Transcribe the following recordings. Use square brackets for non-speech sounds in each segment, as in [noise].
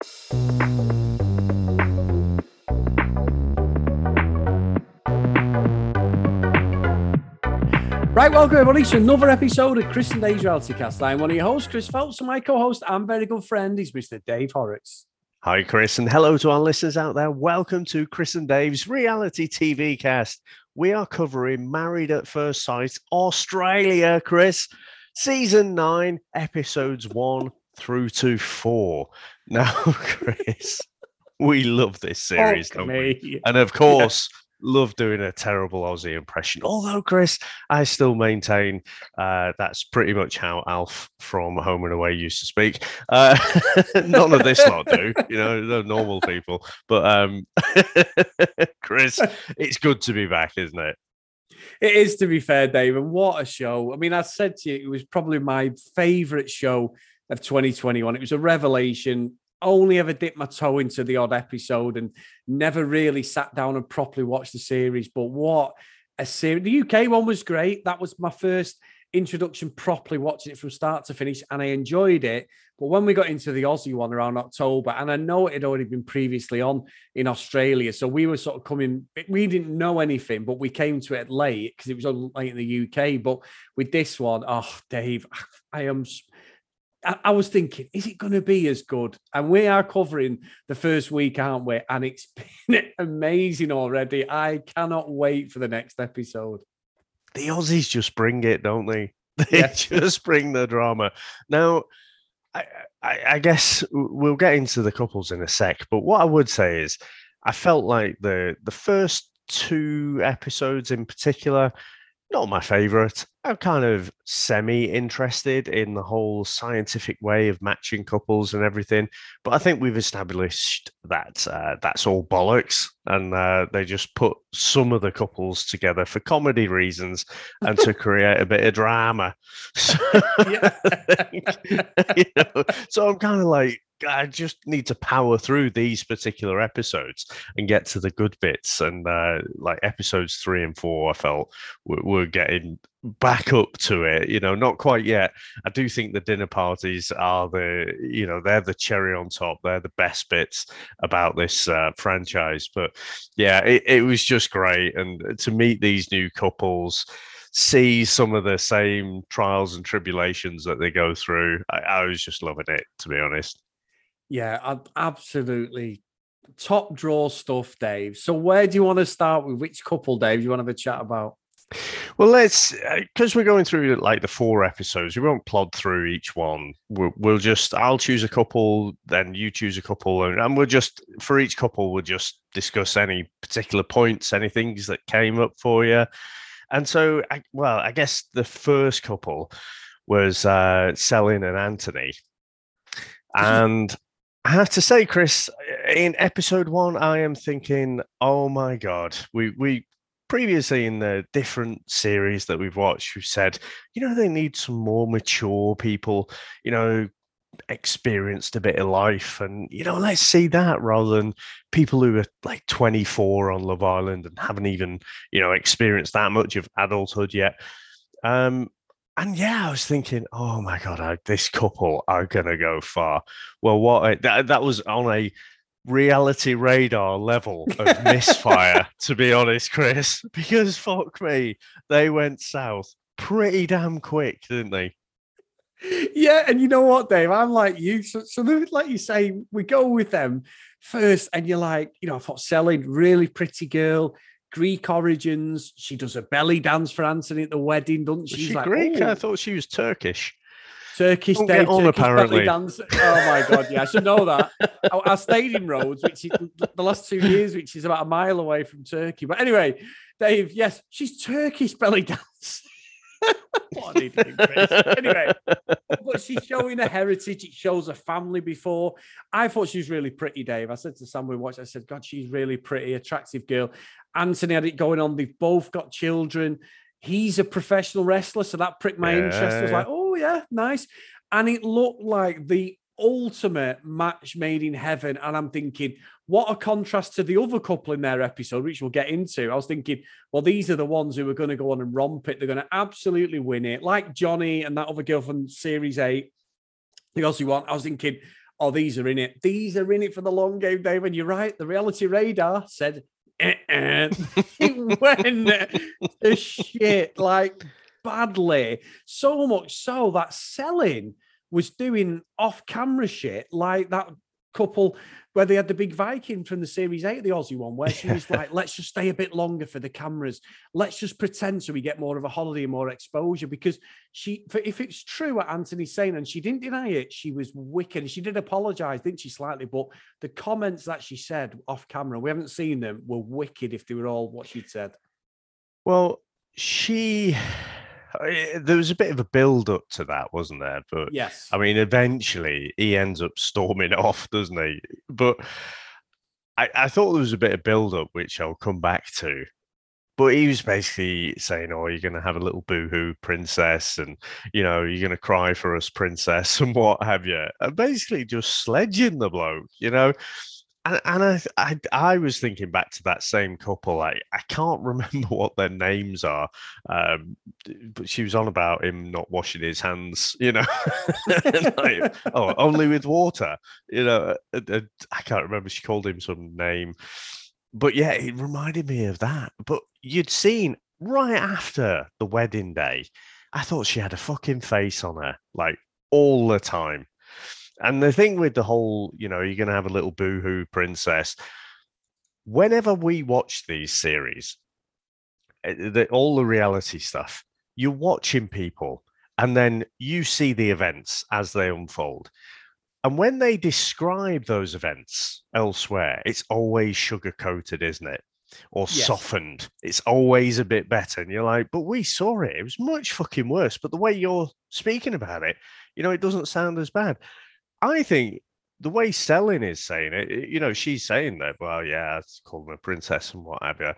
Right, welcome everybody to another episode of Chris and Dave's Reality Cast. I'm one of your hosts, Chris Phelps, and my co-host and very good friend is Mr. Dave Horrocks. Hi, Chris, and hello to our listeners out there. Welcome to Chris and Dave's Reality TV Cast. We are covering Married at First Sight Australia, Chris, season nine, episodes one through to four. [laughs] Now, Chris, we love this series, Fuck don't me. we? And of [laughs] course, love doing a terrible Aussie impression. Although, Chris, I still maintain uh, that's pretty much how Alf from Home and Away used to speak. Uh, [laughs] none of this lot do, you know, they're normal people. But um, Chris, it's good to be back, isn't it? It is, to be fair, Dave, and what a show. I mean, I said to you, it was probably my favourite show of 2021. It was a revelation. Only ever dipped my toe into the odd episode and never really sat down and properly watched the series. But what a series. The UK one was great. That was my first introduction properly watching it from start to finish, and I enjoyed it. But when we got into the Aussie one around October, and I know it had already been previously on in Australia, so we were sort of coming, we didn't know anything, but we came to it late because it was on late in the UK. But with this one, oh, Dave, I am. I I was thinking, is it going to be as good? And we are covering the first week, aren't we? And it's [laughs] been amazing already. I cannot wait for the next episode. The Aussies just bring it, don't they? [laughs] They just bring the drama. Now, I, I, I guess we'll get into the couples in a sec, but what I would say is I felt like the the first two episodes in particular, not my favorite. I'm kind of semi interested in the whole scientific way of matching couples and everything, but I think we've established that uh, that's all bollocks, and uh, they just put some of the couples together for comedy reasons and to [laughs] create a bit of drama. [laughs] So, [laughs] you know, so I'm kind of like, I just need to power through these particular episodes and get to the good bits. And uh, like episodes three and four, I felt were, were getting back up to it. You know, not quite yet. I do think the dinner parties are the, you know, they're the cherry on top. They're the best bits about this uh, franchise. But yeah, it, it was just great. And to meet these new couples, see some of the same trials and tribulations that they go through, I, I was just loving it, to be honest. Yeah, absolutely. Top draw stuff, Dave. So, where do you want to start with? Which couple, Dave? Do you want to have a chat about? Well, let's because we're going through like the four episodes. We won't plod through each one. We'll, we'll just I'll choose a couple, then you choose a couple, and, and we'll just for each couple we'll just discuss any particular points, any things that came up for you. And so, I, well, I guess the first couple was uh, Selin and Anthony, and I have to say, Chris, in episode one, I am thinking, oh my god, we we previously in the different series that we've watched, we've said, you know, they need some more mature people, you know, experienced a bit of life, and you know, let's see that rather than people who are like 24 on Love Island and haven't even, you know, experienced that much of adulthood yet. Um, and yeah, I was thinking, oh my god, I, this couple are gonna go far. Well, what a, that, that was on a reality radar level of misfire, [laughs] to be honest, Chris. Because fuck me, they went south pretty damn quick, didn't they? Yeah, and you know what, Dave? I'm like you. So, so like you say, we go with them first, and you're like, you know, I thought Selin really pretty girl, Greek origins. She does a belly dance for Anthony at the wedding, doesn't she? she She's like, Greek? "Oh, I thought she was Turkish. Turkish Don't day, on, Turkish belly apparently. dance. Oh my god, yeah, I should know that. [laughs] our, our stadium Rhodes, which is the last two years, which is about a mile away from Turkey. But anyway, Dave, yes, she's Turkish belly dance. [laughs] what an idiot, Chris. Anyway, but she's showing her heritage. It shows her family before. I thought she was really pretty, Dave. I said to Sam we watched, I said, God, she's really pretty, attractive girl. Anthony had it going on. They've both got children. He's a professional wrestler, so that pricked my interest. I was Yeah. like, oh yeah, nice. And it looked like the ultimate match made in heaven. And I'm thinking, what a contrast to the other couple in their episode, which we'll get into. I was thinking, well, these are the ones who are going to go on and romp it. They're going to absolutely win it, like Johnny and that other girl from Series 8. The Aussie one. I was thinking, oh, these are in it. These are in it for the long game, David. You're right. The reality radar said [laughs] uh-uh. went to shit like badly. So much so that Selin was doing off camera shit like that couple where they had the big Viking from the Series 8, the Aussie one, where she was like, let's just stay a bit longer for the cameras. Let's just pretend so we get more of a holiday and more exposure. Because she, if it's true what Anthony's saying, and she didn't deny it, she was wicked. And she did apologize, didn't she, slightly? But the comments that she said off camera, we haven't seen them, were wicked if they were all what she'd said. Well, she Eh, there was a bit of a build up to that, wasn't there? But yes, I mean, eventually he ends up storming [laughs] off, doesn't he? But I, I thought there was a bit of build up, which I'll come back to. But he was basically saying, "Oh, you're going to have a little boohoo, princess, and you know you're going to cry for us, princess, [laughs] and what have you." And basically just sledging the bloke, you know and, and I, I, I was thinking back to that same couple. I, I can't [laughs] remember what their names are, um, but she was on about him not washing his hands. You know, [laughs] like, [laughs] oh, only with water. You know, I can't remember. She called him some name, but yeah, it reminded me of that. But you'd seen right after the wedding day, I thought she had a fucking face on her, like all the time. And the thing with the whole, you know, you're going to have a little boohoo princess. Whenever we watch these series, eh, the, all the reality stuff, you're watching people and then you see the events as they unfold. And when they describe those events elsewhere, it's always sugar coated, isn't it? Or yes. softened. It's always a bit better. And you're like, but we saw it. It was much fucking worse. But the way you're speaking about it, you know, it doesn't sound as bad. I think the way Selin is saying it, you know, she's saying that, well, yeah, it's called a princess and what have you.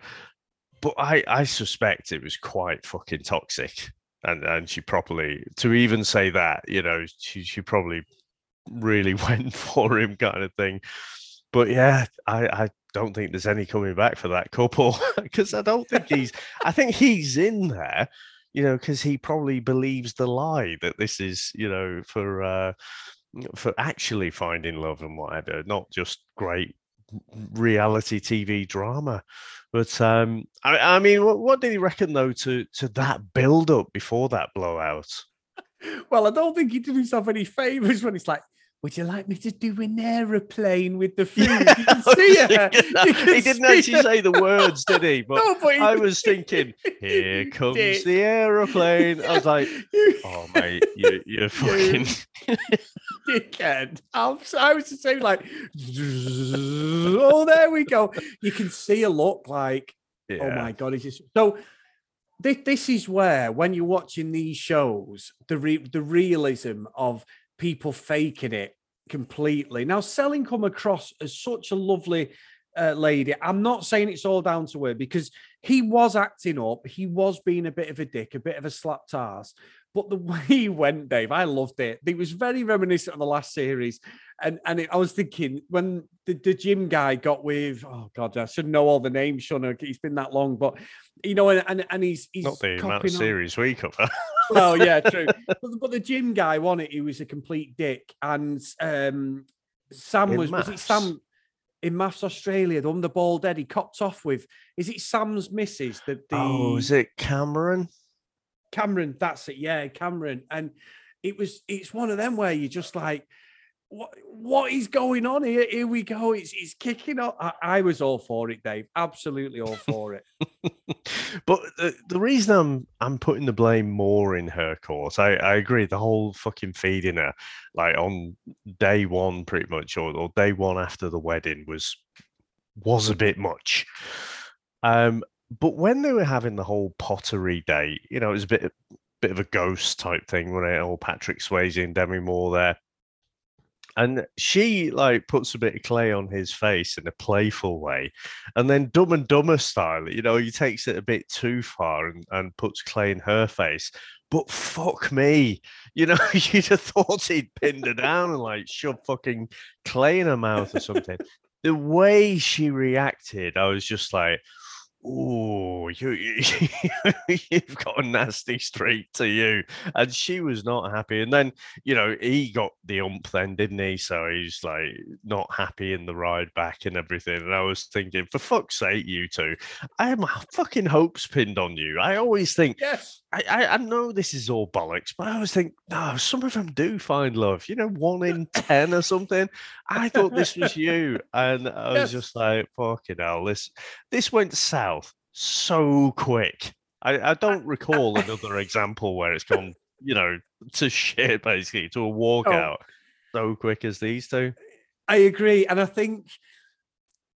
But I, I suspect it was quite fucking toxic. And and she probably to even say that, you know, she she probably really [laughs] went for him kind of thing. But yeah, I, I don't think there's any coming back for that couple [laughs] because I don't think he's [laughs] I think he's in there, you know, because he probably believes the lie that this is, you know, for uh for actually finding love and whatever, not just great reality TV drama. But um, I, I mean, what, what, did he reckon though to to that build up before that blowout? [laughs] Well, I don't think he did himself any favors when he's like, would you like me to do an aeroplane with the [laughs] food? Yeah, you can see her. he didn't actually her. say the words, did he? But, [laughs] no, but he I was thinking, here comes did. the aeroplane. I was like, [laughs] oh, mate, you, you're fucking. dickhead. I was just saying, like, oh, there we go. You can see a look like, oh yeah. oh my God, is this. So, this, this is where, when you're watching these shows, the re- the realism of people faking it completely. Now, Selin come across as such a lovely uh, lady. I'm not saying it's all down to her because he was acting up. He was being a bit of a dick, a bit of a slap ass. But the [laughs] way he went, Dave, I loved it. It was very reminiscent of the last series. And and it, I was thinking when the, the gym guy got with, oh God, I should know all the names, Sean. He's been that long, but you know, and and, and he's, he's not the amount of series we cover. [laughs] well, yeah, [laughs] true. But, but, the gym guy won it. He was a complete dick. And um, Sam in was, maths. was it Sam in MAFS Australia, the one the bald head he copped off with? Is it Sam's missus? The, the... Oh, is it Cameron? Cameron, that's it. Yeah, Cameron. And it was it's one of them where you're just like, what what is going on here? Here we go. It's it's kicking off. I, I was all for it, Dave. Absolutely all for it. [laughs] but the, the reason I'm I'm putting the blame more in her court, I, I agree. The whole fucking feeding her, like on day one, pretty much, or, or day one after the wedding was was a bit much. Um, but when they were having the whole pottery day, you know, it was a bit bit of a ghost type thing when it all Patrick Swayze and Demi Moore there. And she like puts a bit of clay on his face in a playful way. And then Dumb and Dumber style, you know, he takes it a bit too far and, and puts clay in her face. But fuck me, you know, [laughs] you'd have thought he'd pinned her down and like shove fucking clay in her mouth or something. [laughs] the way she reacted, I was just like, oh, you, [laughs] you you've got a nasty streak to you. And she was not happy. And then, you know, he got the ump then, didn't he? So he's like not happy in the ride back and everything. And I was thinking, for fuck's sake, you two, I have my fucking hopes pinned on you. I always think, Yes. I, I, I know this is all bollocks, but I always think, no, some of them do find love. You know, one [laughs] in 10 or something. I thought this was you. And I was Yes. just like, fucking hell, this, this went south so quick. I, I don't recall another example where it's gone, [laughs] you know, to shit basically, to a walkout oh. so quick as these two. I agree. And I think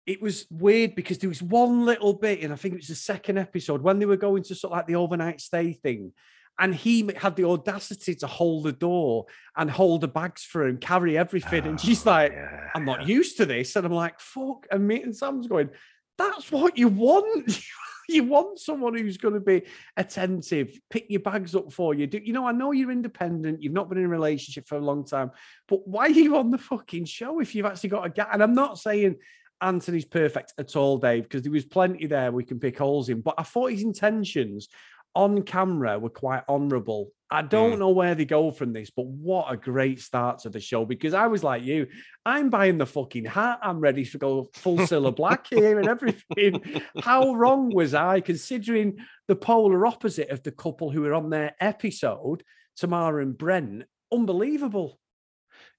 it was weird because there was one little bit, and I think it was the second episode when they were going to sort of like the overnight stay thing. And he had the audacity to hold the door and hold the bags for her and carry everything. and she's Oh, like, yeah, I'm not used to this. And I'm like, fuck. And me and Sam's going, that's what you want. [laughs] you want someone who's going to be attentive, pick your bags up for you. Do you know? I know you're independent. You've not been in a relationship for a long time, but why are you on the fucking show if you've actually got a guy? And I'm not saying Anthony's perfect at all, Dave, because there was plenty there we can pick holes in. But I thought his intentions on camera were quite honourable. I don't mm. know where they go from this, but what a great start to the show because I was like you, I'm buying the fucking hat. I'm ready to go full Cilla Black [laughs] here and everything. How wrong was I considering the polar opposite of the couple who were on their episode, Tamara and Brent? Unbelievable.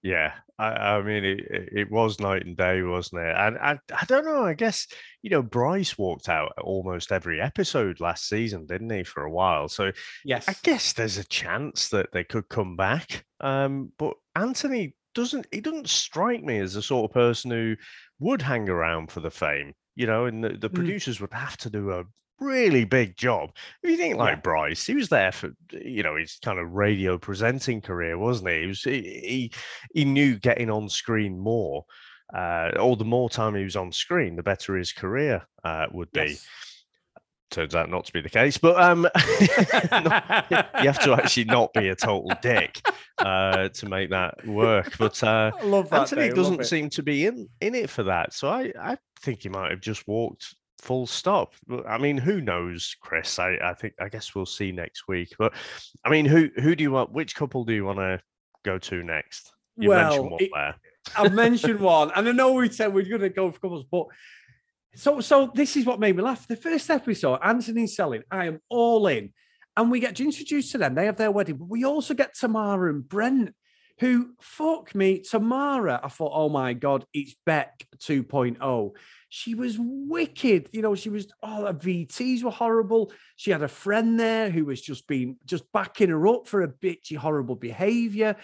Yeah, I, I mean, it, it was night and day, wasn't it? And I, I don't know. I guess you know Bryce walked out almost every episode last season, didn't he, for a while? So Yes. I guess there's a chance that they could come back. Um, but Anthony doesn't. He doesn't strike me as the sort of person who would hang around for the fame. You know, and the, the Mm. producers would have to do a really big job. If you think like Yeah. Bryce, he was there for you know his kind of radio presenting career, wasn't he? He was he he, he knew getting on screen more. Uh, or the more time he was on screen, the better his career uh, would be Yes. turns out not to be the case but um [laughs] not- you have to actually not be a total dick uh to make that work but uh [laughs] I love that. anthony love doesn't it. seem to be in in it for that so i i think he might have just walked full stop i mean who knows chris i i think i guess we'll see next week but i mean who who do you want which couple do you want to go to next you mentioned Well, one it- there I've mentioned [laughs] one, and I know we said we're going to go for couples, but so so this is what made me laugh. The first episode, Anthony Selin, I am all in, and we get introduced to them. They have their wedding, but we also get Tamara and Brent, who fuck me, Tamara. I thought, oh my god, it's Beck 2.0. She was wicked. You know, she was all her VTs were horrible. She had a friend there who was just being just backing her up for a bitchy, horrible behavior.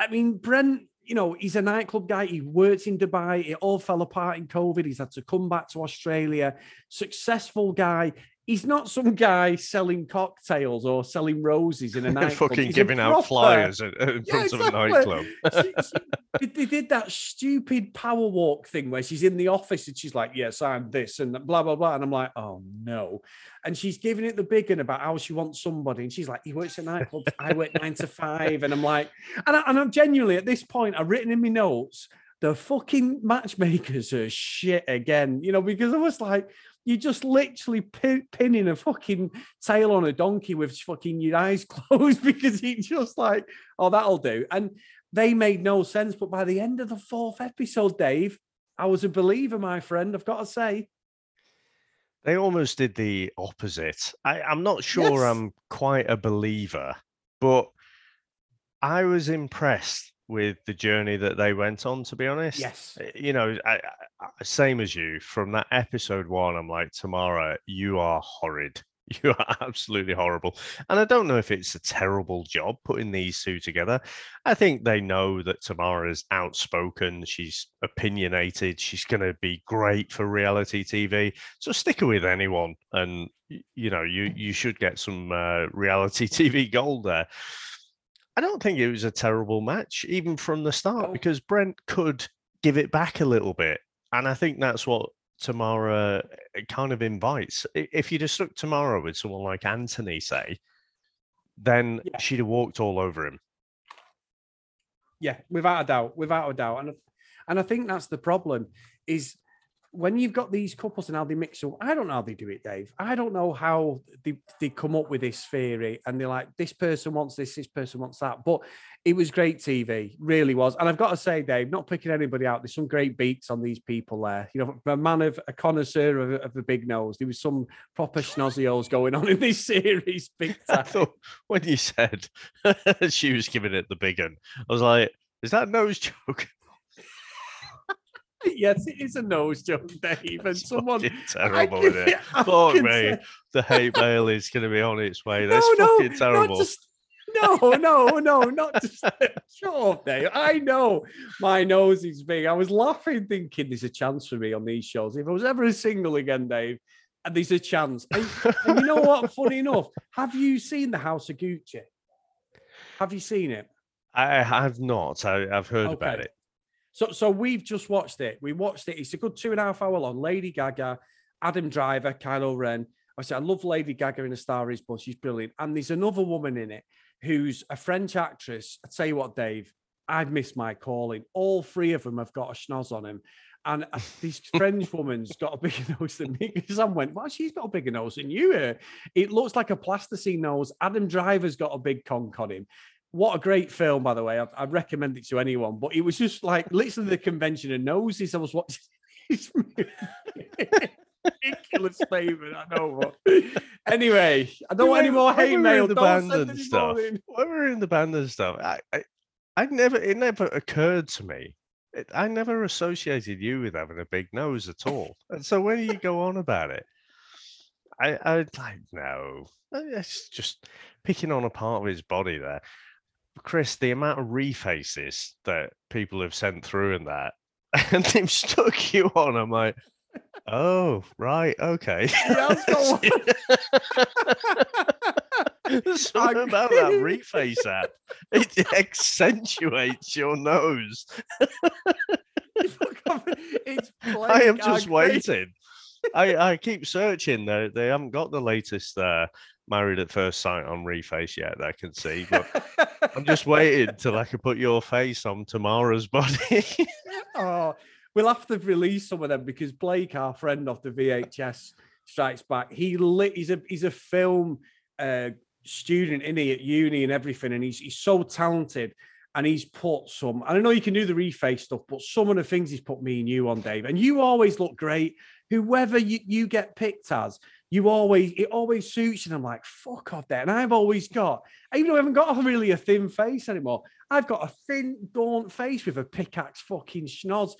I mean, Brent, you know, he's a nightclub guy. He worked in Dubai. It all fell apart in COVID. He's had to come back to Australia. Successful guy. He's not some guy selling cocktails or selling roses in a [laughs] nightclub. fucking He's giving out flyers in, in Yeah, front of a nightclub [laughs] she, [laughs] she- they- they did that stupid power walk thing where she's in the office and she's like, Yes, I'm this and blah, blah, blah. And I'm like, Oh no. And she's giving it the big one about how she wants somebody. And she's like, He works at nightclubs. I work nine to five. And I'm like, and, I, and I'm genuinely at this point, I've written in my notes, the fucking matchmakers are shit again, you know, because I was like, you're just literally pin, pinning a fucking tail on a donkey with fucking your eyes [laughs] closed because it's just like, oh, that'll do. And they made no sense. But by the end of the fourth episode, Dave, I was a believer, my friend. I've got to say. They almost did the opposite. I, I'm not sure Yes. I'm quite a believer, but I was impressed with the journey that they went on, to be honest. Yes. Uh, You know, I, I, I- same as you from that episode one, I'm like, Tamara, you are horrid. [laughs] You are absolutely horrible. And I don't know if it's a terrible job putting these two together. I think they know that Tamara is outspoken. She's opinionated. She's going to be great for reality TV. So stick her with anyone. And, you know, you, you should get some uh, reality [laughs] TV gold there. I don't think it was a terrible match, even from the start, No. because Brent could give it back a little bit. And I think that's what Tamara uh, kind of invites. If you'd have stuck Tamara with someone like Anthony, say, then Yeah. she'd have walked all over him. Yeah, without a doubt, without a doubt, and and I think that's the problem is when you've got these couples and how they mix up, I don't know how they do it, Dave. I don't know how they, they come up with this theory and they're like, this person wants this, this person wants that. But it was great TV, really was. And I've got to say, Dave, not picking anybody out, there's some great beats on these people there. You know, a man of a connoisseur of, of the big nose, there was some proper schnozzioles going on in this [laughs] series. Big [laughs] time. I thought when you said [laughs] she was giving it the big one, I was like, is that a nose joke? Yes, it is a nose joke, Dave. [laughs] And someone terrible, can- it? [laughs] I Fuck me. say- The hate mail is going to be on its way. [laughs] No, That's no, fucking not terrible. just- no, no, no, not just shut up, Dave. I know my nose is big. I was laughing, thinking there's a chance for me on these shows. If I was ever a single again, Dave, and there's a chance. And, and you know what? Funny enough, have you seen the House of Gucci? Have you seen it? I have not. I, I've heard about it. So, so we've just watched it. We watched it. It's a good two and a half hour long. Lady Gaga, Adam Driver, Kylo Ren. I said I love Lady Gaga in A Star Is Born. She's brilliant. And there's another woman in it who's a French actress. I tell you what, Dave, I've missed my calling. All three of them have got a schnoz on them. And uh, this [laughs] French woman's got a bigger [laughs] nose than me. Because I went, well, she's got a bigger nose than you. uh." It looks like a plasticine nose. Adam Driver's got a big conch on him what a great film, by the way. I'd, I'd recommend it to anyone. But it was just like literally the convention of noses. I was watching. [laughs] this movie. Ridiculous statement, I know. But anyway, I don't want any more hate mail. the Don't band and stuff. in. When we were in the band and stuff, I, I, I never, it never occurred to me. It, I never associated you with having a big nose at all. And so when you go on about it, I, I like no, it's just picking on a part of his body there. Chris, the amount of refaces that people have sent through in that, [laughs] and they've stuck you on. I'm like, oh right, okay. got [laughs] There's [laughs] something about that reface app. It accentuates your nose. it's I am just waiting. I, I keep searching. though. they haven't got the latest uh, Married at First Sight on reface yet I can see, but I'm just waiting till I can put your face on Tamara's body. [laughs] oh, we'll have to release some of them because Blake, our friend off the VHS Strikes Back, he lit. He's a he's a film uh, student in he at uni and everything, and he's he's so talented. And he's put some. I don't know you can do the reface stuff, but some of the things he's put me and you on, Dave. And you always look great. Whoever you, you get picked as, you always it always suits you. And I'm like, fuck off there. And I've always got, even though I haven't got a really a thin face anymore, I've got a thin, gaunt face with a pickaxe fucking schnoz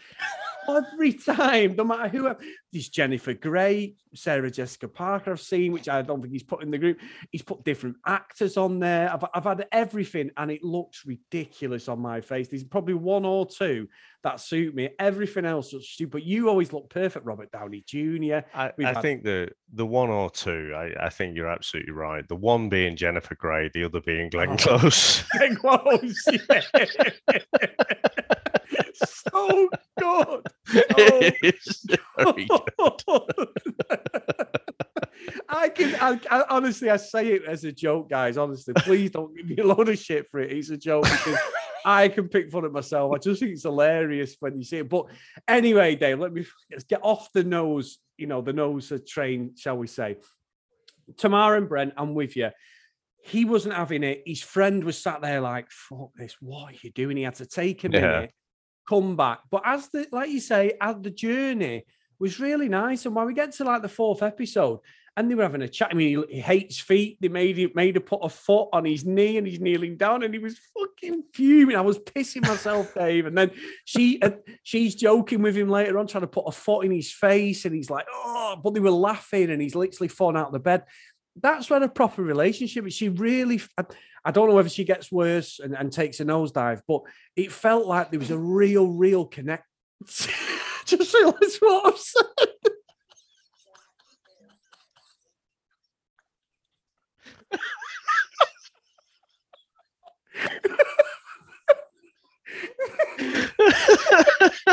every time, no matter who. There's Jennifer Grey, Sarah Jessica Parker, I've seen, which I don't think he's put in the group. He's put different actors on there. I've, I've had everything, and it looks ridiculous on my face. There's probably one or two that suit me. Everything else looks stupid. But you always look perfect, Robert Downey Jr. I, I had- think the the one or two, I, I think you're absolutely right. The one being Jennifer Grey, the other being Glenn Oh. Close. [laughs] Getting close. [laughs] yeah. so good. [laughs] Oh, It's very good. [laughs] I can, I, I honestly, I say it as a joke, guys. Honestly, please don't give me a load of shit for it. It's a joke because [laughs] I can pick fun at myself. I just think it's hilarious when you see it. But anyway, Dave, let me let's get off the nose, you know, the nose of train, shall we say. Tamara and Brent, I'm with you. He wasn't having it. His friend was sat there like, fuck this, what are you doing? He had to take a Yeah. minute, come back. But as the, like you say, as the journey was really nice. And when we get to like the fourth episode, and they were having a chat. I mean, he, he hates feet. They made him made her put a foot on his knee, and he's kneeling down, and he was fucking fuming. I was pissing myself, [laughs] Dave. And then she uh, she's joking with him later on, trying to put a foot in his face, and he's like, oh, but they were laughing, and he's literally falling out of the bed. That's when a proper relationship. She really, I, don't know whether she gets worse and, and takes a nosedive, but it felt like there was a real, real connect. [laughs] Just realize what I've said.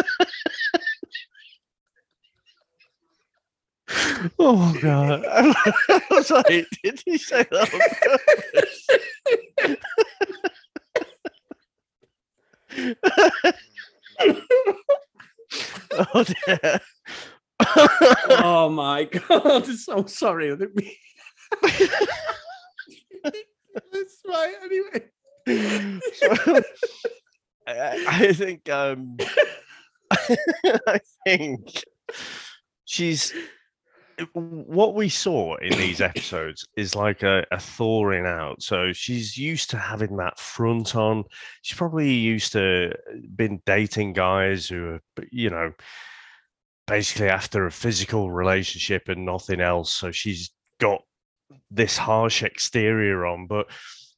[laughs] oh god! [laughs] I was like, did he say that? on oh dear! oh my god! [laughs] So sorry. I didn't mean- That's right. Anyway. So, I, I think um [laughs] I think she's what we saw in these episodes is like a, a thawing out. So she's used to having that front on. She's probably used to uh, been dating guys who are, you know, basically after a physical relationship and nothing else. So she's got this harsh exterior on, but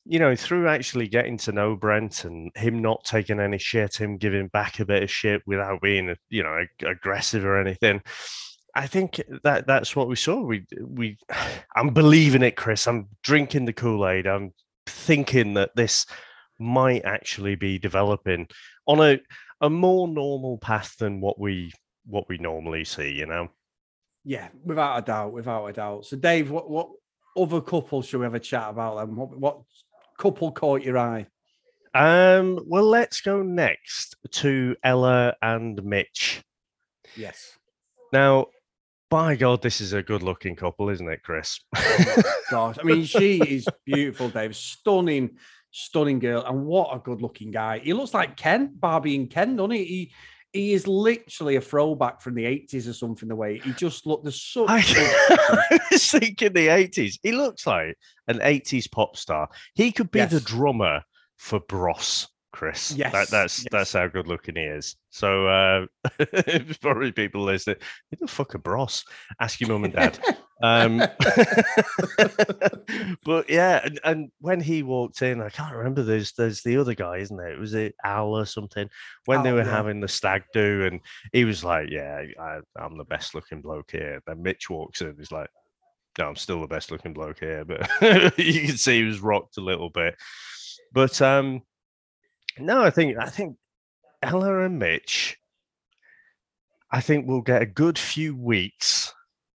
you know, through actually getting to know Brent and him not taking any shit, him giving back a bit of shit without being, you know, aggressive or anything. I think that that's what we saw. We we, I'm believing it, Chris. I'm drinking the Kool Aid. I'm thinking that this might actually be developing on a a more normal path than what we what we normally see. You know. Yeah, without a doubt, without a doubt. So, Dave, what what other couple should we have a chat about? Them? What, what couple caught your eye? Um. Well, let's go next to Ella and Mitch. Yes. Now, by God, this is a good-looking couple, isn't it, Chris? Oh [laughs] gosh, I mean, she is beautiful, Dave. Stunning, stunning girl, and what a good-looking guy. He looks like Ken, Barbie and Ken, doesn't he? He he is literally a throwback from the 80s or something. The way he just looked, there's such. I, [laughs] good- I was thinking the 80s. He looks like an 80s pop star. He could be the drummer for Bros, Chris. Yes, That, that's yes. that's how good looking he is. So uh [laughs] probably people listening. Who the fuck a Bros? Ask your mum and dad. Um [laughs] but yeah, and, and when he walked in, I can't remember there's there's the other guy, isn't there? Was it Al or something? When they were yeah. having the stag do, and he was like, Yeah, I, I'm the best looking bloke here. Then Mitch walks in, he's like, No, I'm still the best looking bloke here. But [laughs] you can see he was rocked a little bit. But um no, I think I think Ella and Mitch, I think we'll get a good few weeks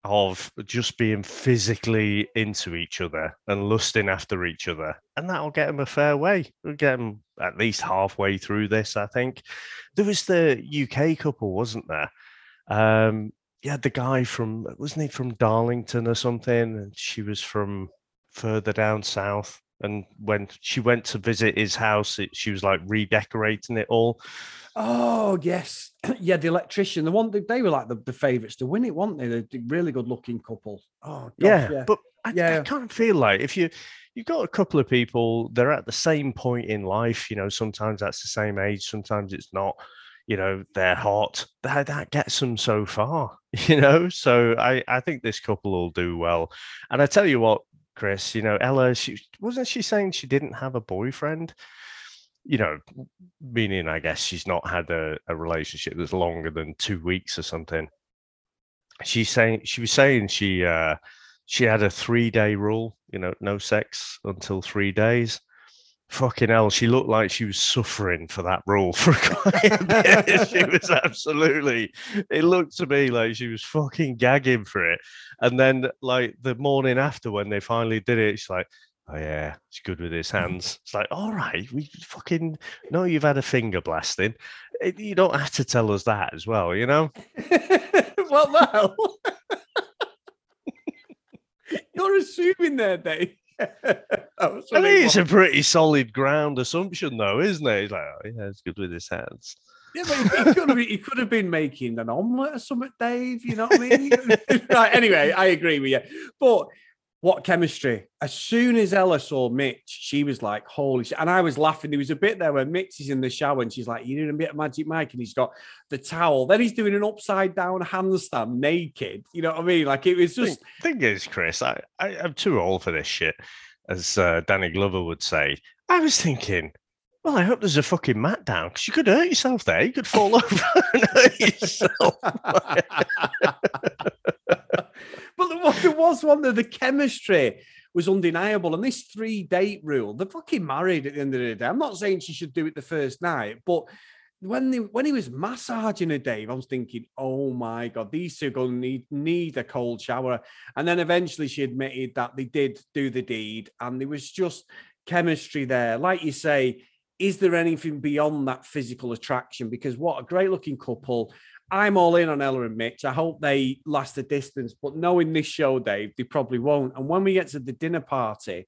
of just being physically into each other and lusting after each other. And that'll get them a fair way. We'll get them at least halfway through this, I think. There was the UK couple, wasn't there? Um, had the guy from, wasn't he from Darlington or something? And she was from further down south. And when she went to visit his house, it, she was like redecorating it all. Oh yes, [clears throat] yeah. The electrician, the one they were like the, the favourites to win it, weren't they? The, really good-looking couple. Oh gosh, yeah, yeah. but I, I Yeah. kind of feel like if you you've got a couple of people, they're at the same point in life. You know, sometimes that's the same age, sometimes it's not. You know, they're hot. That that gets them so far. [laughs] You know, so I I think this couple will do well. And I tell you what, Chris, you know, Ella, she wasn't she saying she didn't have a boyfriend. You know, meaning I guess she's not had a, a relationship that's longer than two weeks or something. She's saying she was saying she uh she had a three day rule, you know, no sex until three days. Fucking hell, she looked like she was suffering for that rule for [laughs] quite a bit. she was absolutely, it looked to me like she was fucking gagging for it. And then, like, the morning after when they finally did it, she's like, oh, yeah, it's good with his hands. It's like, all right, we fucking know you've had a finger blasting. Eh, You don't have to tell us that as well, you know? [laughs] well, no. [laughs] You're assuming there, Dave. [laughs] I think it's a pretty solid ground assumption, though, isn't it? He's like, oh, yeah, it's good with his hands. Yeah, but he, he could have he could have been making an omelette or something, Dave. You know what I mean? [laughs] right. Anyway, I agree with you. But what chemistry? As soon as Ella saw Mitch, she was like, "Holy shit!" And I was laughing. There was a bit there where Mitch is in the shower and she's like, "You're doing a bit of Magic Mike," and he's got the towel. Then he's doing an upside down handstand naked. You know what I mean? Like it was just. Thing, thing is, Chris, I, I I'm too old for this shit, as uh, Danny Glover would say. I was thinking, well, I hope there's a fucking mat down because you could hurt yourself there. You could fall [laughs] over and hurt yourself. [laughs] [laughs] but there was, one that the chemistry was undeniable. And this three date rule, they're fucking married at the end of the day. I'm not saying she should do it the first night, but when they, when he was massaging her, Dave, I was thinking, oh my god, these two are going to need need a cold shower. And then eventually she admitted that they did do the deed, and there was just chemistry there. Like you say, is there anything beyond that physical attraction? Because what a great looking couple. I'm all in on Ella and Mitch. I hope they last the distance, but knowing this show, Dave, they probably won't. And when we get to the dinner party,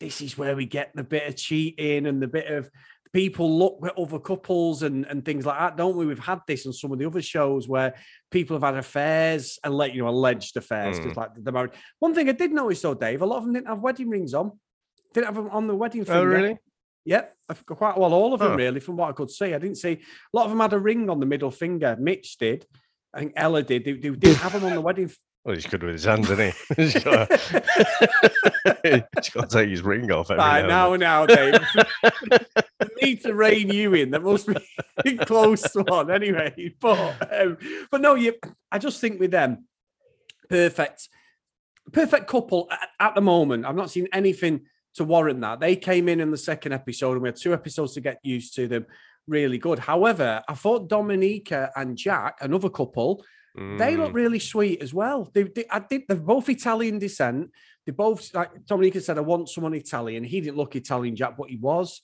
this is where we get the bit of cheating and the bit of people look at other couples and, and things like that, don't we? We've had this on some of the other shows where people have had affairs and let you know alleged affairs because mm. like the marriage. One thing I did notice though, Dave, a lot of them didn't have wedding rings on. Didn't have them on the wedding finger. Oh, really? Yep, quite well, all of them really, from what I could see. I didn't see a lot of them had a ring on the middle finger. Mitch did. I think Ella did. They, they didn't have them on the wedding. [laughs] Well, he's good with his hands, isn't he? [laughs] [laughs] he's got to, take his ring off. Every right, now, now, Dave. need to rein you in. There must be a close one anyway. But um, but no, you. I just think with them, perfect, perfect couple at, at the moment. I've not seen anything to warrant that. They came in in the second episode, and we had two episodes to get used to them. Really good. However, I thought Domenica and Jack, another couple, mm. they look mm. really sweet as well. They, they, I did. They're both Italian descent. They both like Domenica said, "I want someone Italian." He didn't look Italian, Jack, but he was.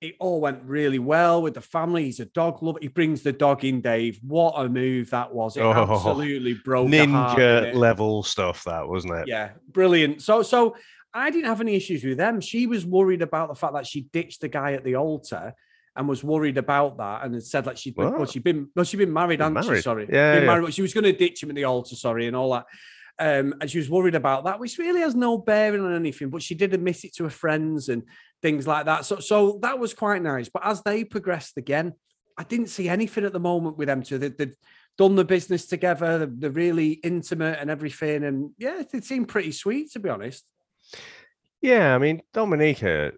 It all went really well with the family. He's a dog lover. He brings the dog in, Dave. What a move that was! It oh, absolutely broke ninja level stuff. That wasn't it? Yeah, brilliant. So, so I didn't have any issues with them. She was worried about the fact that she ditched the guy at the altar and was worried about that and had said that she'd been, well, she'd been, well, she'd been married, hadn't married. she? Sorry. Yeah. Been yeah. married, she was going to ditch him at the altar, sorry, and all that. Um, and she was worried about that, which really has no bearing on anything, but she did admit it to her friends and things like that. So, so that was quite nice. But as they progressed again, I didn't see anything at the moment with them two. They, they'd done the business together, they're, they're really intimate and everything. And yeah, it seemed pretty sweet, to be honest. Yeah, I mean, Domenica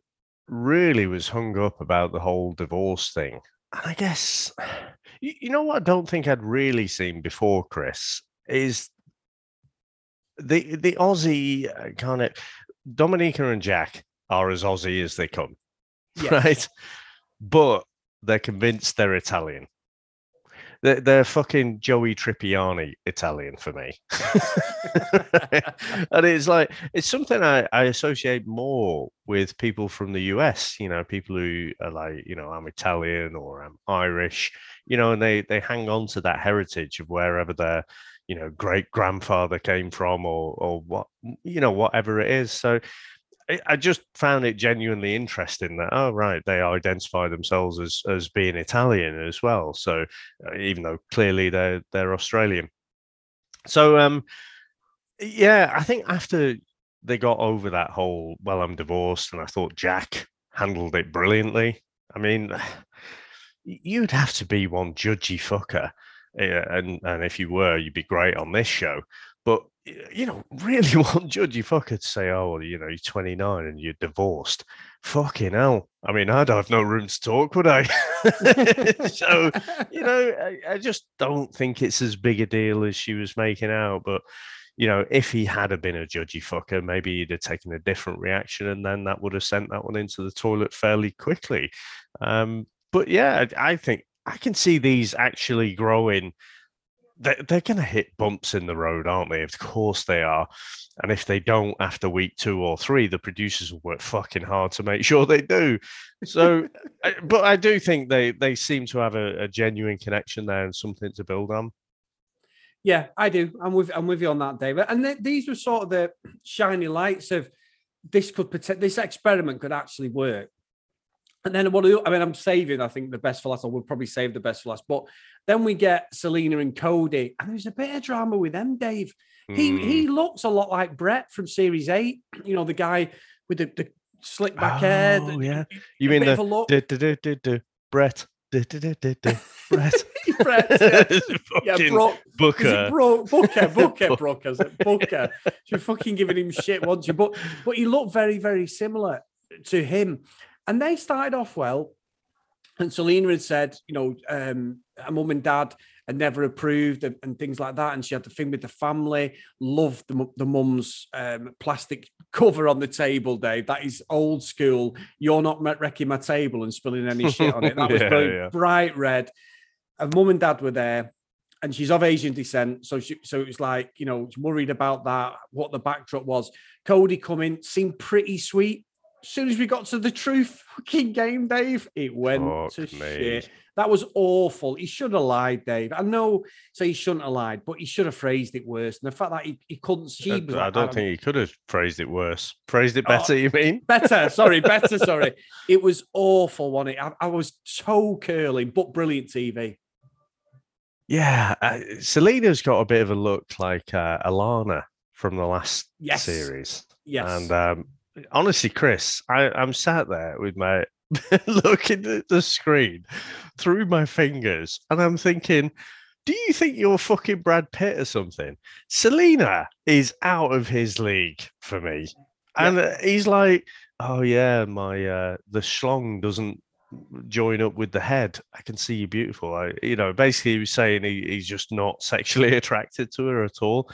really was hung up about the whole divorce thing. And I guess, [sighs] you, know what I don't think I'd really seen before, Chris, is the the Aussie uh, kind of Domenica and Jack are as Aussie as they come, [laughs] yes. right? But they're convinced they're Italian. They're, they're fucking Joey Tribbiani Italian for me. [laughs] and it's like, it's something I, I associate more with people from the US, you know, people who are like, you know, I'm Italian or I'm Irish, you know, and they, they hang on to that heritage of wherever their, you know, great grandfather came from or, or what, you know, whatever it is. So, I just found it genuinely interesting that oh right they identify themselves as as being Italian as well. So uh, even though clearly they're they're Australian, so um yeah, I think after they got over that whole well I'm divorced and I thought Jack handled it brilliantly. I mean, [sighs] you'd have to be one judgy fucker, and and if you were, you'd be great on this show. But you know, [laughs] really want judgy fucker to say, oh, well, you know, you're 29 and you're divorced. Fucking hell. I mean, I'd have no room to talk, would I? [laughs] so, you [laughs] know, I, I, just don't think it's as big a deal as she was making out. But, you know, if he had been a judgy fucker, maybe he'd have taken a different reaction and then that would have sent that one into the toilet fairly quickly. Um, but yeah, I, I think I can see these actually growing they're, they're going to hit bumps in the road, aren't they? Of course they are. And if they don't after week two or three, the producers will work fucking hard to make sure they do. So, but I do think they they seem to have a, a, genuine connection there and something to build on. Yeah, I do. I'm with I'm with you on that, David. And th- these were sort of the shiny lights of this could protect this experiment could actually work. And then what I mean, I'm saving, I think, the best for last. I will probably save the best for last. But then we get Selina and Cody, and there's a bit of drama with them, Dave. Mm. He he hmm. looks a lot like Brett from Series 8, you know, the guy with the, the slick back oh, hair. Oh, yeah. You mean the do, do, do, do, Brett? Do, do, do, do, do. Brett. [laughs] Brett. Yeah, [laughs] yeah Bro- Booker. Bro- Booker. [laughs] Booker. Booker. Booker. You're fucking giving him shit, once you? But but he looked very, very similar to him. And they started off well. And Selina had said, you know, um, her mum and dad had never approved and, and, things like that. And she had the thing with the family, loved the, the mum's um, plastic cover on the table, Dave. That is old school. You're not wrecking my table and spilling any shit on it. [laughs] That was yeah, very yeah. bright red. And mum and dad were there. And she's of Asian descent, so she, so it was like you know, worried about that. What the backdrop was. Cody coming seemed pretty sweet, as soon as we got to the truth fucking game, Dave, it went Fuck to me. shit. That was awful. He should have lied, Dave. I know, so he shouldn't have lied, but he should have phrased it worse. And the fact that he, he couldn't, I, was I like, don't "Oh, think he could have phrased it worse. Phrased it Oh. better, you mean? better. Sorry, [laughs] better. Sorry. It was awful, wasn't it? I, I was so curling, but brilliant TV. Yeah, uh, Selina's got a bit of a look like uh, Alana from the last Yes. series. Yes. And um, honestly, Chris, I, I'm sat there with my [laughs] looking at the screen through my fingers, and I'm thinking, do you think you're fucking Brad Pitt or something? Selina is out of his league for me. And uh, he's like, oh yeah, my uh, the schlong doesn't join up with the head. I can see you beautiful. I, you know, basically he was saying he, he's just not [laughs] sexually attracted to her at all.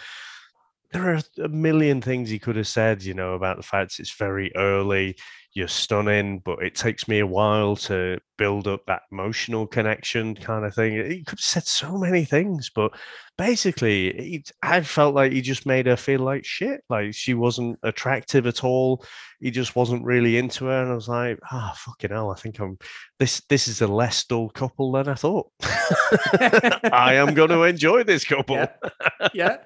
There are a million things he could have said, you know, about the fact it's very early, you're stunning, but it takes me a while to build up that emotional connection kind of thing. He could have said so many things, but basically, he, I felt like he just made her feel like shit. Like she wasn't attractive at all. He just wasn't really into her, and I was like, "Ah, fucking hell! I think I'm this. This is a less dull couple than I thought. [laughs] I am going to enjoy this couple." Yeah. yeah.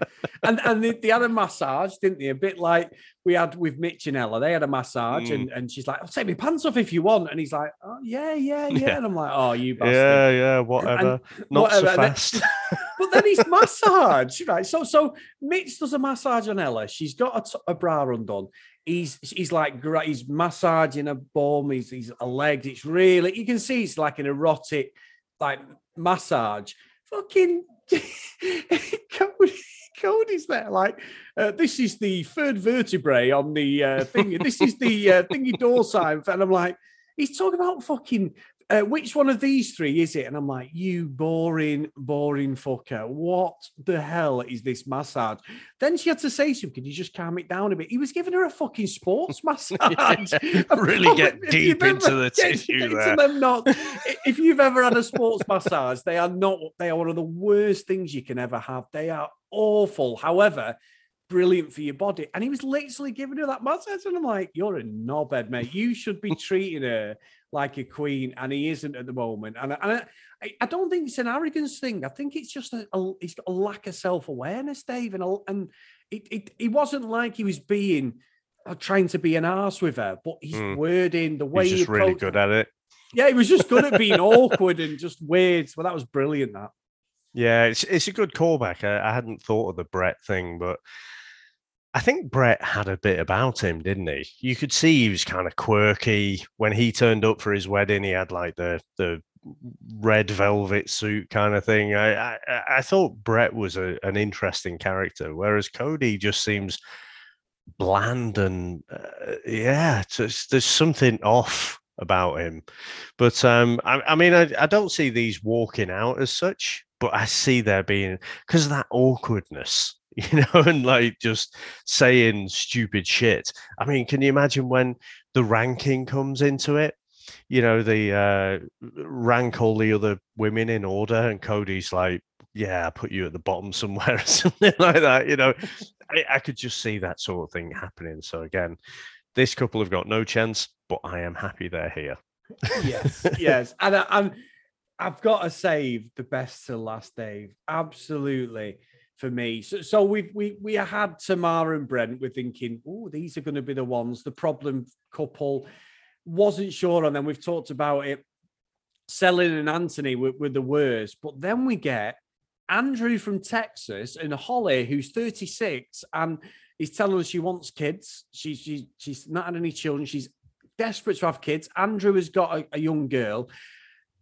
And and they, they had a massage, didn't they? A bit like we had with Mitch and Ella. They had a massage, Mm. and, and she's like, I'll take my pants off if you want. And he's like, Oh, yeah, yeah, yeah. [laughs] Yeah. And I'm like, Oh, you bastard. Yeah, yeah, whatever. Not whatever, so fast. [laughs] But then he's massage, right? So so Mitch does a massage on Ella. She's got a, t- a bra undone. He's he's like he's massaging her bum. He's he's a leg. It's really you can see it's like an erotic like massage. Fucking [laughs] Cody, Cody's there like uh, this is the third vertebrae on the uh. This is the uh, thingy dorsine, and I'm like he's talking about fucking uh, which one of these three is it? And I'm like, you boring, boring fucker. What the hell is this massage? Then she had to say to him, can you just calm it down a bit? He was giving her a fucking sports [laughs] massage. really [laughs] get deep into ever- the [laughs] tissue there. them not. If you've ever had a sports massage, they are not, they are one of the worst things you can ever have. They are awful. However, brilliant for your body. And he was literally giving her that massage. And I'm like, you're a knobhead, mate. You should be treating her like a queen. And he isn't at the moment. And, I- and I, I don't think it's an arrogance thing. I think it's just a, a he's a lack of self awareness, Dave. And, and it, it, it wasn't like he was being, uh, trying to be an ass with her, but his Mm. wording, the way He's he just really good at it. Yeah, he was just good at being [laughs] awkward and just weird. Well, that was brilliant. That. Yeah, it's it's a good callback. I, I hadn't thought of the Brett thing, but I think Brett had a bit about him, didn't he? You could see he was kind of quirky when he turned up for his wedding. He had like the the red velvet suit kind of thing. I I, I- thought Brett was a, an interesting character, whereas Cody just seems bland and uh, yeah, just, there's something off about him. But um, I, I mean, I, I don't see these walking out as such, but I see there being because of that awkwardness, [laughs] you know, and like just saying stupid shit. I mean, can you imagine when the ranking comes into it? You know, the uh, rank all the other women in order, and Cody's like, "Yeah, I put you at the bottom somewhere," [laughs] or something like that. You know, I, I could just see that sort of thing happening. So again, this couple have got no chance, but I am happy they're here. Yes, [laughs] yes, and I, and I've got to save the best to last, Dave. Absolutely for me. So, so we we we had Tamara and Brent. We're thinking, oh, these are going to be the ones. The problem couple wasn't sure and then We've talked about it. Selin and Anthony were, were the worst, but then we get Andrew from Texas and Holly, who's 36, and he's telling us she wants kids. She's she, she's not had any children. She's desperate to have kids. Andrew has got a, a young girl,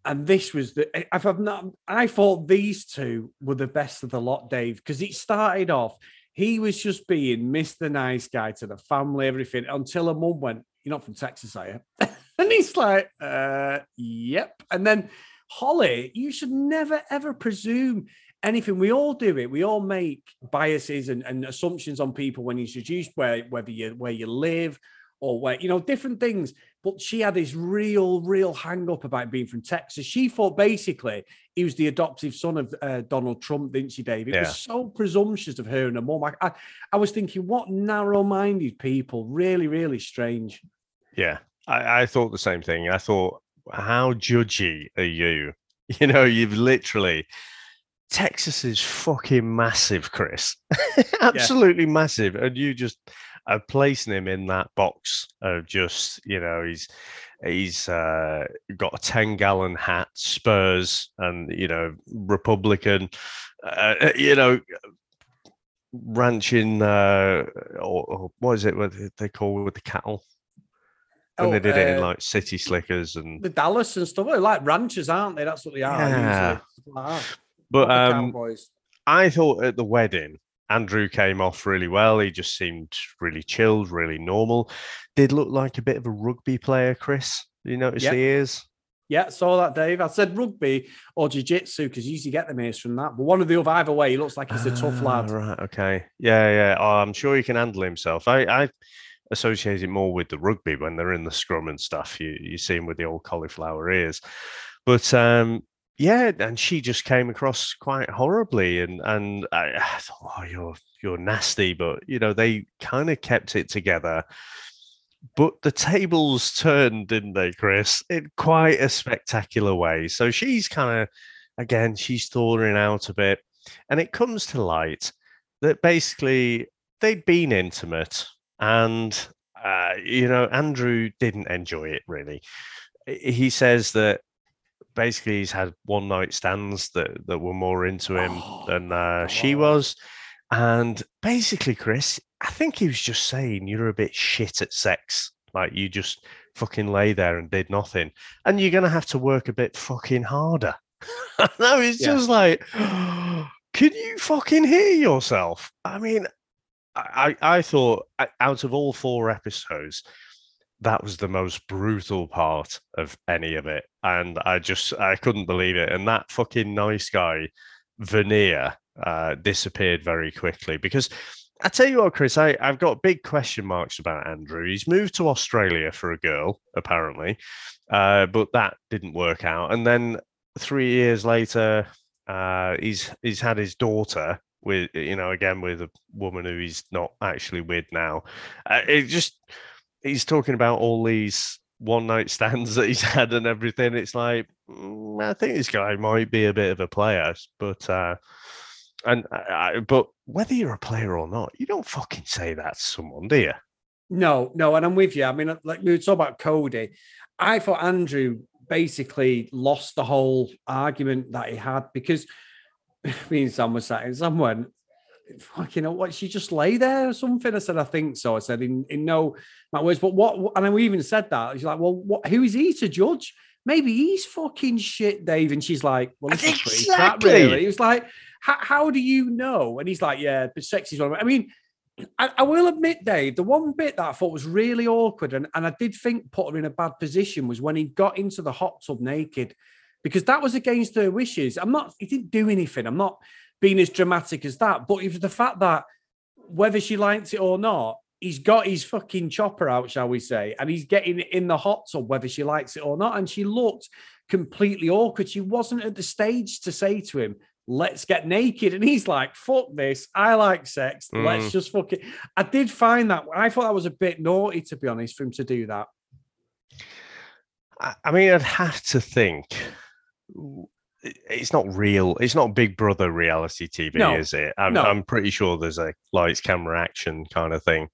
and this was the. If I've not, I thought these two were the best of the lot, Dave, because it started off. He was just being Mr. Nice Guy to the family, everything, until a mum went, You're not from Texas, are you? [laughs] and he's like, uh, Yep. And then Holly, you should never ever presume anything. We all do it. We all make biases and, and assumptions on people when you introduce where whether you where you live or where you know different things. But she had this real, real hang up about being from Texas. She thought basically he was the adoptive son of uh, Donald Trump, didn't she, Dave? It Yeah. was so presumptuous of her and her mum. I, I, I was thinking, what narrow-minded people. Really, really strange. Yeah, I, I thought the same thing. I thought, how judgy are you? [laughs] You know, you've literally Texas is fucking massive, Chris. [laughs] Absolutely yeah. massive. And you just are placing him in that box of just, you know, he's he's uh, got a 10 gallon hat, Spurs, and, you know, Republican, uh, [laughs] you know, ranching, uh, or, or, what is it, what they call with the cattle? and oh, they did it in uh, like city slickers and the Dallas and stuff, they're like ranchers, aren't they? That's what they are. Yeah. Like but um, I thought at the wedding, Andrew came off really well. He just seemed really chilled, really normal. Did look like a bit of a rugby player, Chris. You notice yep. the ears? Yeah, saw that, Dave. I said rugby or jiu-jitsu because you usually get the ears from that. But one of the other, either way, he looks like he's a tough lad. Right, okay. Yeah, yeah. Oh, I'm sure he can handle himself. I, I associate it more with the rugby when they're in the scrum and stuff. You you see him with the old cauliflower ears. But um, yeah, and she just came across quite horribly, and and I, [sighs] I thought, oh, you're you're nasty, but you know they kind of kept it together. But the tables turned, didn't they, Chris? In quite a spectacular way. So she's kind of, again, she's thawing out a bit, and it comes to light that basically they'd been intimate, and uh, you know Andrew didn't enjoy it really. He says that basically he's had one night stands that that were more into him oh, than uh, she was. And basically, Chris, I think he was just saying you're a bit shit at sex. Like you just fucking lay there and did nothing. And you're gonna have to work a bit fucking harder. [laughs] no, it's yeah. just like, can you fucking hear yourself? I mean, I, I thought out of all four episodes, that was the most brutal part of any of it. And I just I couldn't believe it. And that fucking nice guy, Veneer, uh, disappeared very quickly because I tell you what, Chris, I, I've got big question marks about Andrew. He's moved to Australia for a girl, apparently, uh, but that didn't work out. And then three years later, uh, he's he's had his daughter with you know again with a woman who he's not actually with now. Uh, it just he's talking about all these one night stands [laughs] that he's had and everything. It's like mm, I think this guy might be a bit of a player, but uh, and I, but whether you're a player or not, you don't fucking say that to someone, do you? No, no, and I'm with you. I mean, like we were talking about Cody. I thought Andrew basically lost the whole argument that he had because [laughs] me and Sam was sat went, [laughs] fucking know what she just lay there or something. I said, I think so. I said in, in no my words, but what and then we even said that. She's like, Well, what who is he to judge? Maybe he's fucking shit, Dave. And she's like, Well, this exactly. is pretty crap, really. He was like, How do you know? And he's like, Yeah, but sexy's one. I mean, I, I, will admit, Dave, the one bit that I thought was really awkward, and, and I did think put her in a bad position was when he got into the hot tub naked, because that was against her wishes. I'm not, he didn't do anything. I'm not being as dramatic as that. But if the fact that whether she likes it or not, he's got his fucking chopper out, shall we say, and he's getting in the hot tub, whether she likes it or not. And she looked completely awkward. She wasn't at the stage to say to him, let's get naked. And he's like, fuck this. I like sex. Mm. Let's just fuck it. I did find that. I thought that was a bit naughty, to be honest, for him to do that. I mean, I'd have to think it's not real. It's not Big Brother reality TV, no. is it? I'm, no. I'm pretty sure there's a lights, camera, action kind of thing.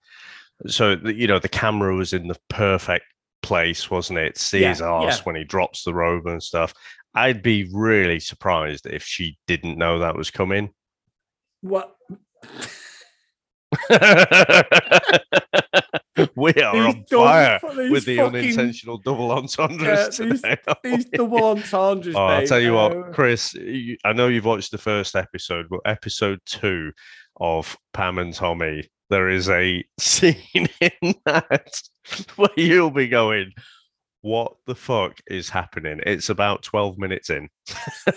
So you know, the camera was in the perfect place, wasn't it? See yeah, his ass yeah. when he drops the robe and stuff. I'd be really surprised if she didn't know that was coming. What? [laughs] [laughs] [laughs] we are these on fire with the fucking, unintentional double entendres yeah, [laughs] these, [laughs] these, double entendres. Oh, I'll tell you what, Chris. You, I know you've watched the first episode, but episode two of Pam and Tommy, there is a scene in that where you'll be going, "What the fuck is happening?" It's about twelve minutes in.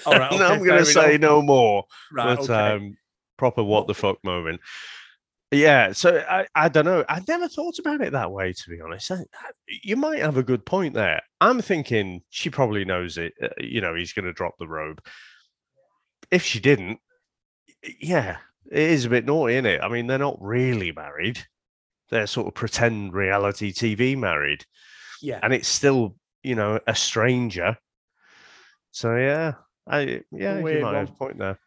All right, okay, I'm going to say enough. no more, right, but okay. um, proper what the fuck moment. Yeah, so I, I don't know. I never thought about it that way, to be honest. I, you might have a good point there. I'm thinking she probably knows it. Uh, you know, he's going to drop the robe. If she didn't, yeah, it is a bit naughty, isn't it? I mean, they're not really married. They're sort of pretend reality TV married. Yeah. And it's still, you know, a stranger. So, yeah, I yeah, you might have a point there.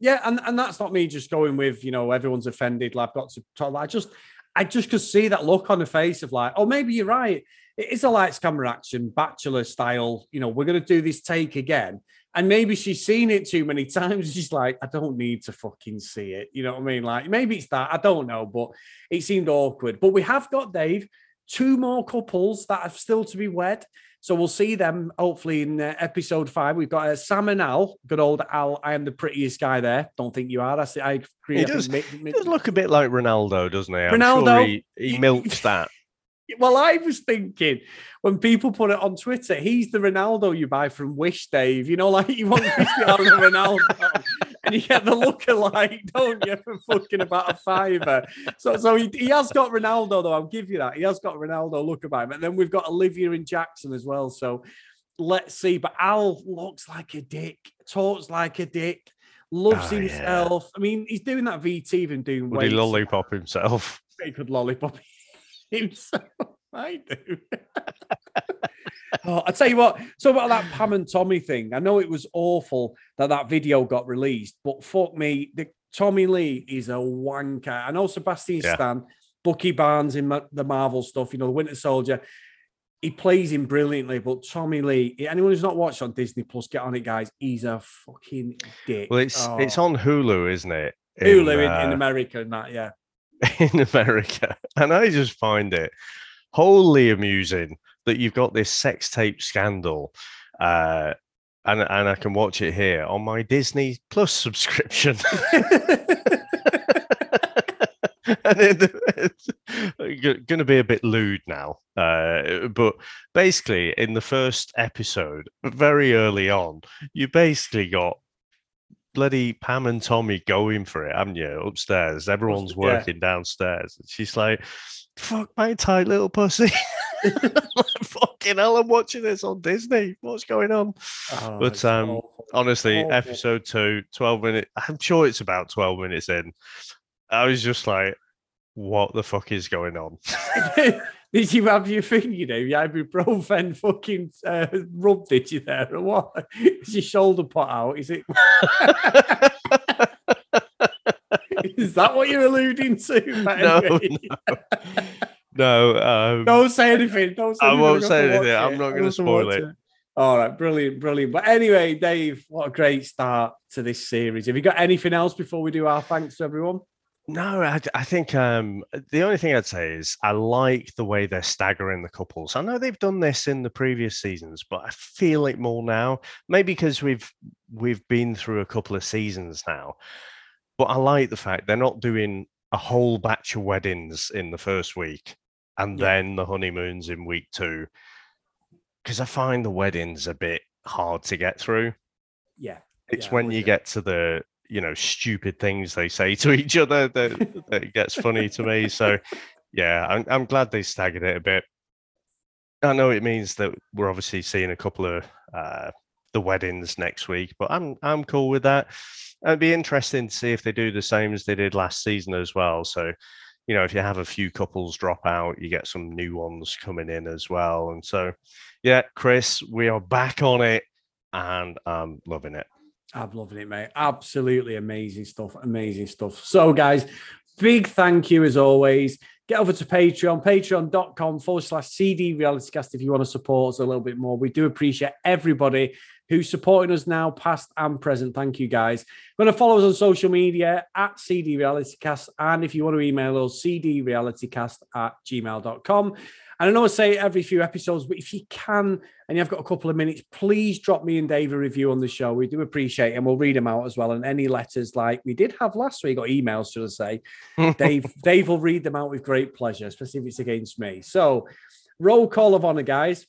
Yeah, and, and that's not me just going with, you know, everyone's offended. Like I've got to talk. I just I just could see that look on the face of like, oh, maybe you're right. It is a lights camera action, bachelor style. You know, we're gonna do this take again. And maybe she's seen it too many [laughs] times. She's like, I don't need to fucking see it. You know what I mean? Like, maybe it's that. I don't know, but it seemed awkward. But we have got Dave, two more couples that have still to be wed. So we'll see them hopefully in uh, episode five. We've got uh, Sam and Al, good old Al. I am the prettiest guy there. Don't think you are. That's the, I agree. He does, he does look a bit like Ronaldo, doesn't he? I'm Ronaldo. Sure he, he milks [laughs] that. Well, I was thinking when people put it on Twitter, he's the Ronaldo you buy from Wish, Dave. You know, like [laughs] you want Cristiano Ronaldo, and you get the lookalike, don't you, for fucking about a fiver. So, so he, he has got Ronaldo, though. I'll give you that. He has got Ronaldo look about him, and then we've got Olivia and Jackson as well. So let's see. But Al looks like a dick, talks like a dick, loves oh, himself. Yeah. I mean, he's doing that VT even doing. Would weights. he lollipop himself? He could lollipop [laughs] himself. I do. [laughs] oh, I tell you what. So about that Pam and Tommy thing. I know it was awful that that video got released, but fuck me, the Tommy Lee is a wanker. I know Sebastian yeah. Stan, Bucky Barnes in the Marvel stuff. You know, the Winter Soldier. He plays him brilliantly, but Tommy Lee. Anyone who's not watched on Disney Plus, get on it, guys. He's a fucking dick. Well, it's oh. it's on Hulu, isn't it? Hulu in, uh, in America and that, yeah. [laughs] In America, and I just find it wholly amusing that you've got this sex tape scandal. Uh, and, and I can watch it here on my Disney Plus subscription. [laughs] and it, it's going to be a bit lewd now. Uh, but basically, in the first episode, very early on, you basically got bloody Pam and Tommy going for it, haven't you? Upstairs, everyone's working yeah. downstairs. She's like, fuck my tight little pussy. [laughs] Fucking hell, I'm watching this on Disney. What's going on? Oh, but um, awful. honestly, awful. episode two, 12 minutes, I'm sure it's about 12 minutes in. I was just like, what the fuck is going on? [laughs] [laughs] did you have your thing, you know, your ibuprofen fucking uh, rub, did you there, or what? Is your shoulder put out? Is it? [laughs] Is that what you're alluding to? [laughs] No, [laughs] no. No, um, don't say anything. Don't say I won't say anything. I'm not going to spoil it. it. All right, brilliant, brilliant. But anyway, Dave, what a great start to this series. Have you got anything else before we do our thanks to everyone? No, I, I think um, the only thing I'd say is I like the way they're staggering the couples. I know they've done this in the previous seasons, but I feel it more now. Maybe because we've we've been through a couple of seasons now. But I like the fact they're not doing a whole batch of weddings in the first week and yeah. then the honeymoons in week two. Because I find the weddings a bit hard to get through. Yeah. It's yeah, when you get to the, you know, stupid things they say to each other that, [laughs] that gets funny to me. So, yeah, I'm, I'm glad they staggered it a bit. I know it means that we're obviously seeing a couple of uh, the weddings next week, but I'm I'm cool with that. It'd be interesting to see if they do the same as they did last season as well. So, you know, if you have a few couples drop out, you get some new ones coming in as well. And so, yeah, Chris, we are back on it, and I'm loving it. I'm loving it, mate. Absolutely amazing stuff. Amazing stuff. So, guys, big thank you as always. Get over to Patreon, patreon.com forward slash CD realitycast if you want to support us a little bit more. We do appreciate everybody who's supporting us now, past and present. Thank you, guys. Going to follow us on social media at CD Realitycast. And if you want to email us, cdrealitycast at gmail.com. And I know I say every few episodes, but if you can and you've got a couple of minutes, please drop me and Dave a review on the show. We do appreciate it, and we'll read them out as well. And any letters like we did have last week, or emails, should I say, [laughs] Dave, Dave will read them out with great pleasure, especially if it's against me. So, roll call of honor, guys.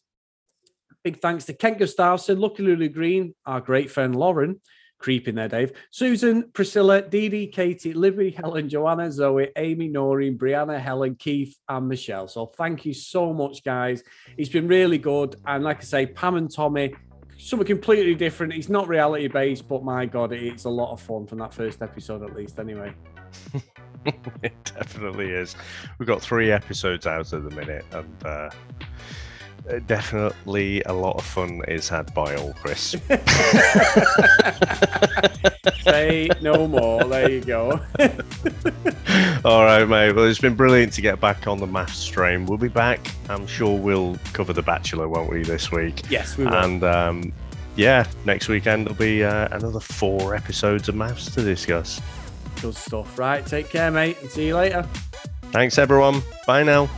Big thanks to Kent Gustafson, Lucky Lulu Green, our great friend Lauren, creeping there, Dave. Susan, Priscilla, Dee Dee, Katie, Libby, Helen, Joanna, Zoe, Amy, Noreen, Brianna, Helen, Keith, and Michelle. So thank you so much, guys. It's been really good. And like I say, Pam and Tommy, something completely different. It's not reality based, but my God, it's a lot of fun from that first episode, at least, anyway. [laughs] [laughs] it definitely is. We've got three episodes out at the minute, and uh, definitely a lot of fun is had by all, Chris. [laughs] Say no more. There you go. [laughs] All right, mate. Well, it's been brilliant to get back on the MAFS stream. We'll be back. I'm sure we'll cover The Bachelor, won't we, this week? Yes, we will. And um, yeah, next weekend there'll be uh, another four episodes of MAFS to discuss. Good stuff. Right. Take care, mate, and see you later. Thanks, everyone. Bye now.